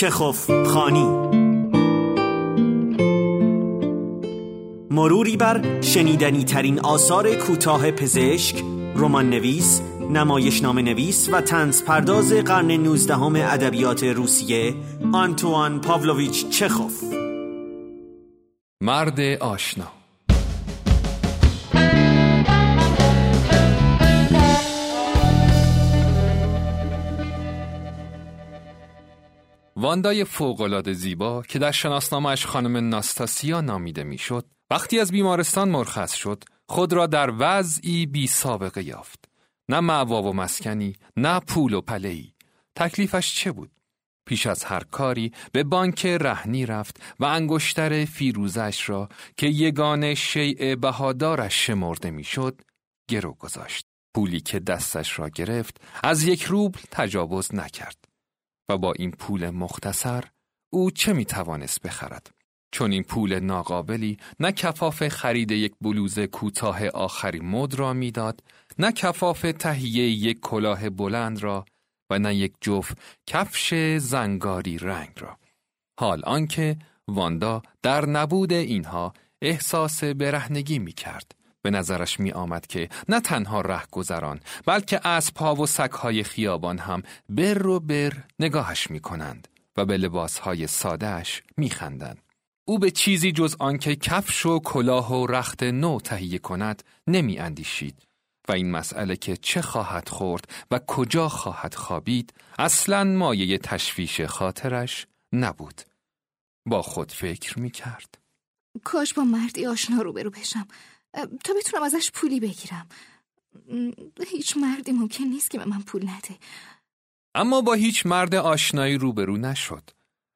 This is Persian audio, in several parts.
چخوف خانی. مروری بر شنیدنی ترین آثار کوتاه پزشک، رمان نویس، نام نویس و تنز پرداز قرن نوزدهم ادبیات روسیه آنتوان پاولویچ چخوف. مرد آشنا واندای فوقالعاده زیبا که در شناسنامهش خانم ناستاسیا نامیده می‌شد وقتی از بیمارستان مرخص شد خود را در وضعی بی سابقه یافت. نه معوا و مسکنی نه پول و پلهی تکلیفش چه بود؟ پیش از هر کاری به بانک رهنی رفت و انگشتر فیروزش را که یگان شیء بهادارش شمرده می‌شد گرو گذاشت. پولی که دستش را گرفت از یک روبل تجاوز نکرد. و با این پول مختصر او چه می توانست بخرد؟ چون این پول ناقابلی نه کفاف خرید یک بلوز کوتاه آخری مد را می‌داد نه کفاف تهیه یک کلاه بلند را و نه یک جفت کفش زنگاری رنگ را حال آنکه واندا در نبود اینها احساس برهنگی می کرد به نظرش می آمد که نه تنها ره گذران بلکه اسبها و سگهای خیابان هم بر و بر نگاهش می کنند و به لباسهای سادهش می خندند. او به چیزی جز آنکه کفش و کلاه و رخت نو تهیه کند نمی اندیشید و این مسئله که چه خواهد خورد و کجا خواهد خوابید اصلا مایه تشویش خاطرش نبود. با خود فکر می کرد. کاش با مردی آشنا روبرو بشم تا بتونم ازش پولی بگیرم هیچ مردی ممکن نیست که به من پول نده اما با هیچ مرد آشنایی روبرو نشد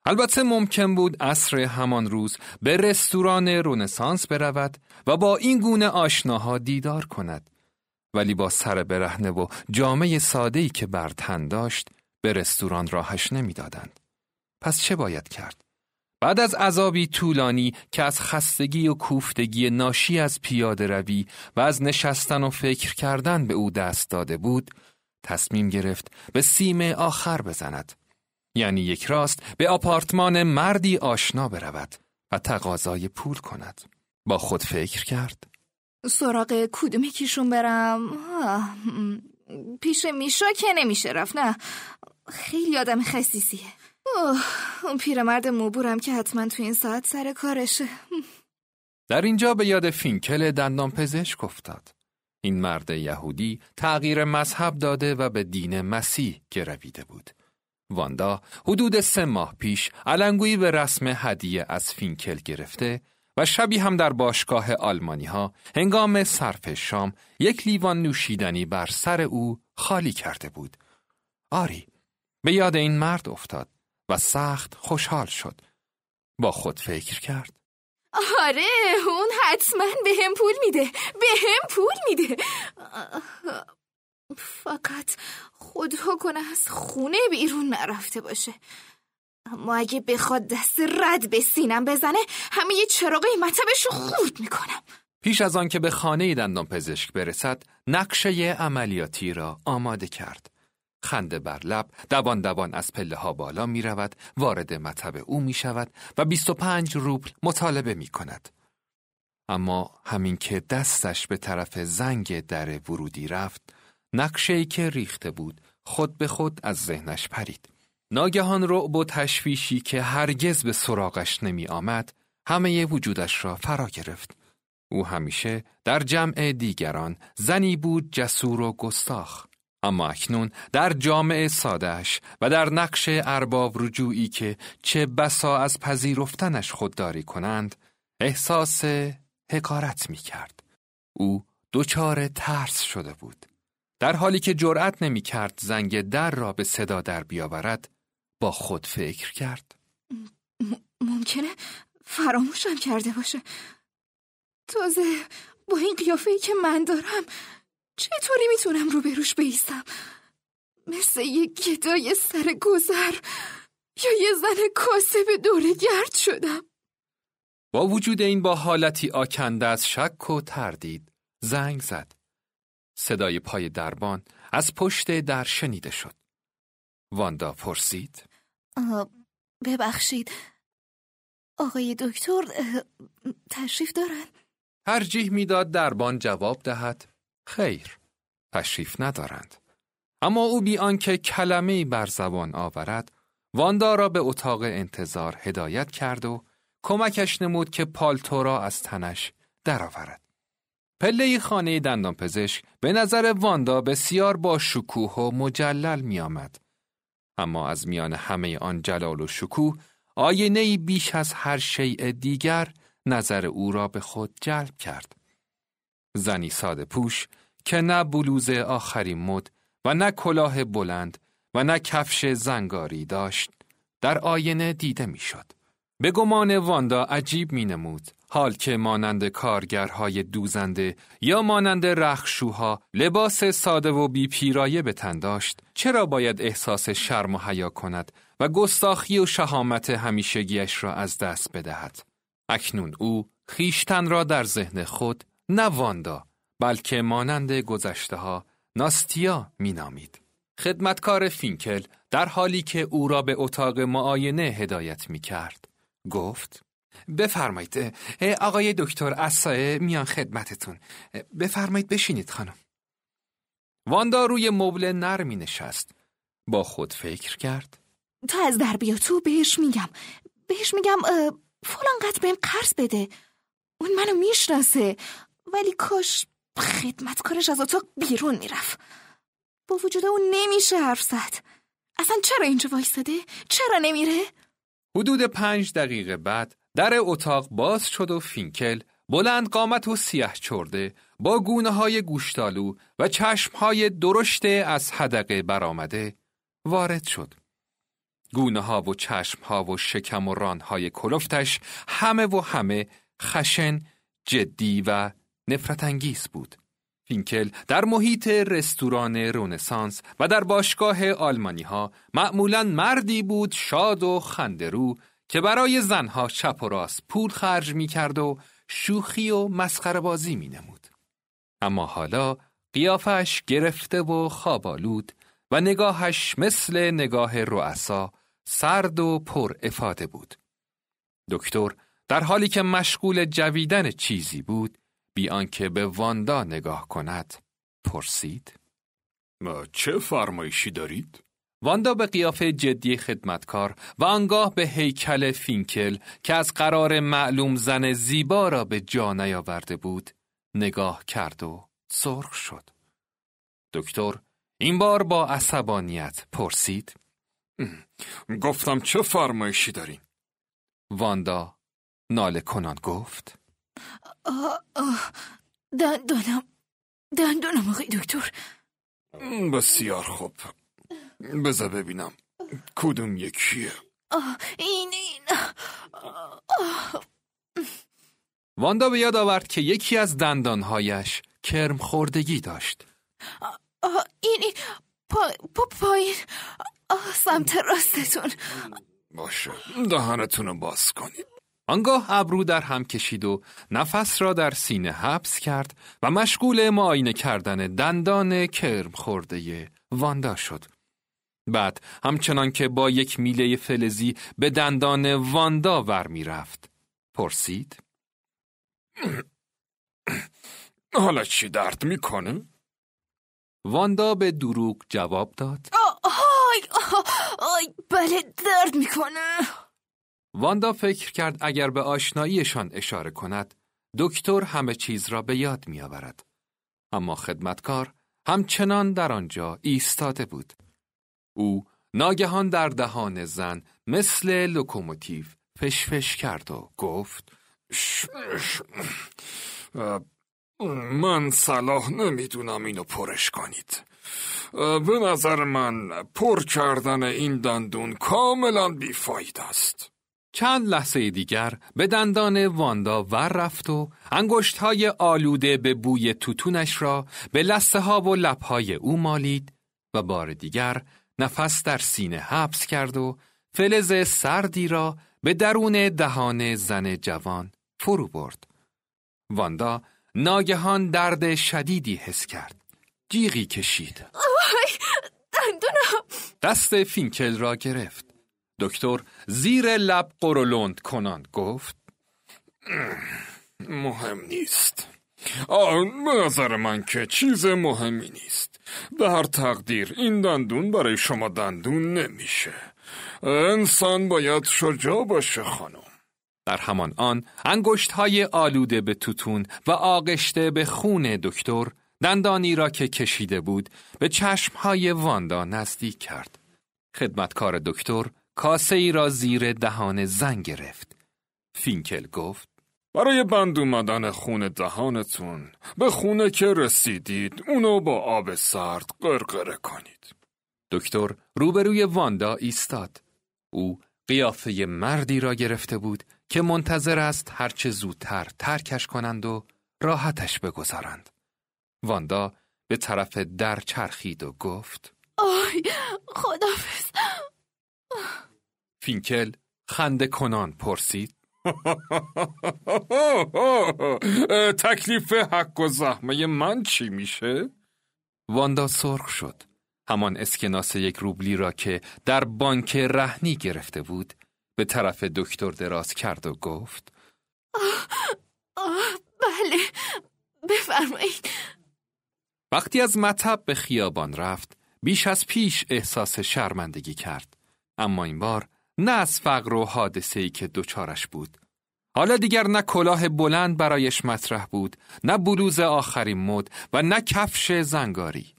البته ممکن بود عصر همان روز به رستوران رونسانس برود و با این گونه آشناها دیدار کند ولی با سر برهنه و جامعه ساده‌ای که بر تن داشت به رستوران راهش نمی‌دادند. پس چه باید کرد؟ بعد از عذابی طولانی که از خستگی و کوفتگی ناشی از پیاده روی و از نشستن و فکر کردن به او دست داده بود، تصمیم گرفت به سیم آخر بزند. یعنی یک راست به آپارتمان مردی آشنا برود و تقاضای پول کند. با خود فکر کرد. سراغ کدوم یکیشون برم؟ پیش میشا که نمیشه رفت نه خیلی آدم خصیصیه اون پیرمرد موبورم که حتما تو این ساعت سر کارشه. در اینجا به یاد فینکل دندان پزشک افتاد. این مرد یهودی تغییر مذهب داده و به دین مسیح گرویده بود. واندا حدود سه ماه پیش علنگویی به رسم هدیه از فینکل گرفته و شبی هم در باشگاه آلمانی ها هنگام صرف شام یک لیوان نوشیدنی بر سر او خالی کرده بود. آری به یاد این مرد افتاد. و سخت خوشحال شد. با خود فکر کرد. آره اون حتما به هم پول میده. به هم پول میده. فقط خدا کنه از خونه بیرون نرفته باشه. اما اگه بخواد دست رد به سینم بزنه همه یه چراغ مطبش رو خورد می‌کنم. پیش از آن که به خانه دندان پزشک برسد نقشه عملیاتی را آماده کرد. خنده بر لب دوان دوان از پله ها بالا می رود وارد مطب او می شود و 25 روبل مطالبه می کند اما همین که دستش به طرف زنگ در ورودی رفت نقشه که ریخته بود خود به خود از ذهنش پرید ناگهان رعب و تشویشی که هرگز به سراغش نمی آمد همه وجودش را فرا گرفت. او همیشه در جمع دیگران زنی بود جسور و گستاخ. اما اکنون در جامعه سادش و در نقش ارباب رجوعی که چه بسا از پذیرفتنش خودداری کنند احساس حکارت می کرد. او دچار ترس شده بود. در حالی که جرأت نمی کرد زنگ در را به صدا در بیاورد با خود فکر کرد ممکنه فراموشم کرده باشه تازه با این قیافه که من دارم چطوری می‌تونم رو بروش بیستم؟ مثل یه گدای سر گذر یا یه زن کاسب دوره گرد شدم. با وجود این با حالتی آکنده از شک و تردید زنگ زد. صدای پای دربان از پشت در شنیده شد. واندا پرسید. ببخشید. آقای دکتر تشریف دارن؟ ترجیح می‌داد دربان جواب دهد. خیر تشریف ندارند اما او بی آنکه کلمه‌ای بر زبان آورد واندا را به اتاق انتظار هدایت کرد و کمکش نمود که پالتو را از تنش درآورد. پله خانه دندان پزشک به نظر واندا بسیار با شکوه و مجلل می آمد. اما از میان همه آن جلال و شکوه آینه بیش از هر شیء دیگر نظر او را به خود جلب کرد. زنی ساده پوش که نه بلوز آخرین مد و نه کلاه بلند و نه کفش زنگاری داشت در آینه دیده می‌شد. به گمان واندا عجیب می نمود حال که مانند کارگرهای دوزنده یا مانند رخشوها لباس ساده و بی پیرایه به تن داشت چرا باید احساس شرم و حیا کند و گستاخی و شهامت همیشگیش را از دست بدهد اکنون او خیشتن را در ذهن خود نه واندا بلکه مانند گذشته ها ناستیا نامید. خدمتکار فینکل در حالی که او را به اتاق معاینه هدایت می کرد گفت بفرمایید آقای دکتر اسایه میان خدمتتون. بفرمایید بشینید خانم. واندا روی مبل نرمی نشست با خود فکر کرد. تا از در بیا تو بهش میگم. بهش میگم فلان قدر بهم قرض بده. اون منو می‌شناسه. ولی کاش خدمتکارش از اتاق بیرون می‌رفت با وجود اون نمیشه حرف زد اصلا چرا اینجا وایستاده؟ چرا نمیره؟ حدود پنج دقیقه بعد در اتاق باز شد و فینکل بلند قامت و سیه چرده با گونه های گوشتالو و چشم های درشته از حدقه برآمده وارد شد. گونه ها و چشم ها و شکم و ران های کلفتش همه و همه خشن، جدی و نفرت انگیز بود. فینکل در محیط رستوران رونسانس و در باشگاه آلمانی ها معمولا مردی بود شاد و خندرو که برای زنها چپ و راست پول خرج می کرد و شوخی و مسخره بازی می نمود. اما حالا قیافش گرفته و خوابالود و نگاهش مثل نگاه رؤسا سرد و پر افاده بود. دکتر در حالی که مشغول جویدن چیزی بود بی آنکه به واندا نگاه کند. پرسید. چه فرمایشی دارید؟ واندا به قیافه جدی خدمتکار و آنگاه به هیکل فینکل که از قرار معلوم زن زیبا را به جا نیاورده بود نگاه کرد و سرخ شد. دکتر این بار با عصبانیت پرسید. گفتم چه فرمایشی دارین؟ واندا ناله کنان گفت. دندانم. دندانم آقای دکتر. بسیار خوب. بذار ببینم کدوم یکیه. این این. واندا به یاد آورد که یکی از دندانهایش کرم خوردگی داشت این این. پا, پا پایین. سمت راستتون. باشه. دهانتون رو باز کنید. آنگاه ابرو در هم کشید و نفس را در سینه حبس کرد و مشغول معاینه کردن دندان کرم خورده واندا شد. بعد همچنان که با یک میله فلزی به دندان واندا ور می رفت. پرسید حالا چی درد می‌کنه؟ واندا به دروغ جواب داد آی, آی بله درد می‌کنه واندا فکر کرد اگر به آشناییشان اشاره کند دکتر همه چیز را به یاد می آورد. اما خدمتکار همچنان در آنجا ایستاده بود. او ناگهان در دهان زن مثل لوکوموتیو فشفش کرد و گفت من صلاح نمی‌دونم اینو پرش کنید به نظر من پر کردن این دندون کاملا بیفاید است چند لحظه دیگر به دندان واندا ور رفت و انگشت های آلوده به بوی توتونش را به لسه ها و لبهای او مالید و بار دیگر نفس در سینه حبس کرد و فلز سردی را به درون دهان زن جوان فرو برد. واندا ناگهان درد شدیدی حس کرد. جیغی کشید. دندونم دست فینکل را گرفت. دکتر زیر لب قرولند کنان گفت مهم نیست. آه به نظر من که چیز مهمی نیست. به هر تقدیر این دندون برای شما دندون نمیشه. انسان باید شجاع باشه خانم. در همان آن انگشت های آلوده به توتون و آغشته به خون دکتر دندانی را که کشیده بود به چشم های واندا نزدیک کرد. خدمتکار دکتر کاسه ای را زیر دهان زن گرفت. فینکل گفت برای بند اومدن خون دهانتون به خونه که رسیدید اونو با آب سرد قرقره کنید. دکتر روبروی واندا ایستاد. او قیافه مردی را گرفته بود که منتظر است هرچه زودتر ترکش کنند و راحتش بگذارند. واندا به طرف در چرخید و گفت آی خدافز فینکل خنده کنان پرسید. تکلیف حق و زحمه من چی میشه؟ واندا سرخ شد. همان اسکناس یک روبلی را که در بانک رهنی گرفته بود به طرف دکتر دراز کرد و گفت آه, آه بله بفرمایید. وقتی از مطب به خیابان رفت بیش از پیش احساس شرمندگی کرد. اما این بار نه از فقر و حادثه ای که دچارش بود. حالا دیگر نه کلاه بلند برایش مطرح بود نه بلوز آخرین مد و نه کفش زنگاری.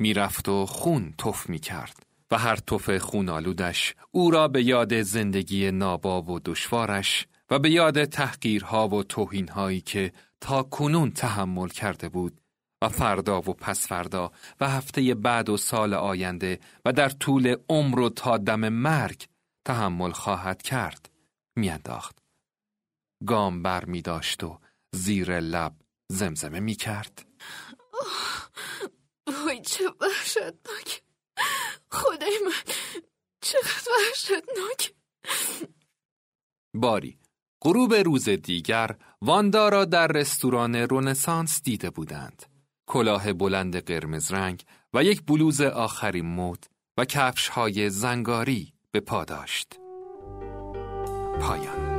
می‌رفت و خون تف می کرد و هر تف خون آلودش او را به یاد زندگی ناباب و دشوارش و به یاد تحقیرها و توهینهایی که تا کنون تحمل کرده بود و فردا و پس فردا و هفته بعد و سال آینده و در طول عمر و تا دم مرگ تحمل خواهد کرد. میانداخت. گام بر می داشت و زیر لب زمزمه می کرد. وای چه وحشتناک. خدای من چقدر وحشتناک. باری غروب روز دیگر واندا را در رستوران رونسانس دیده بودند. کلاه بلند قرمز رنگ و یک بلوز آخرین مد و کفش های زنگاری به پا داشت. پایان.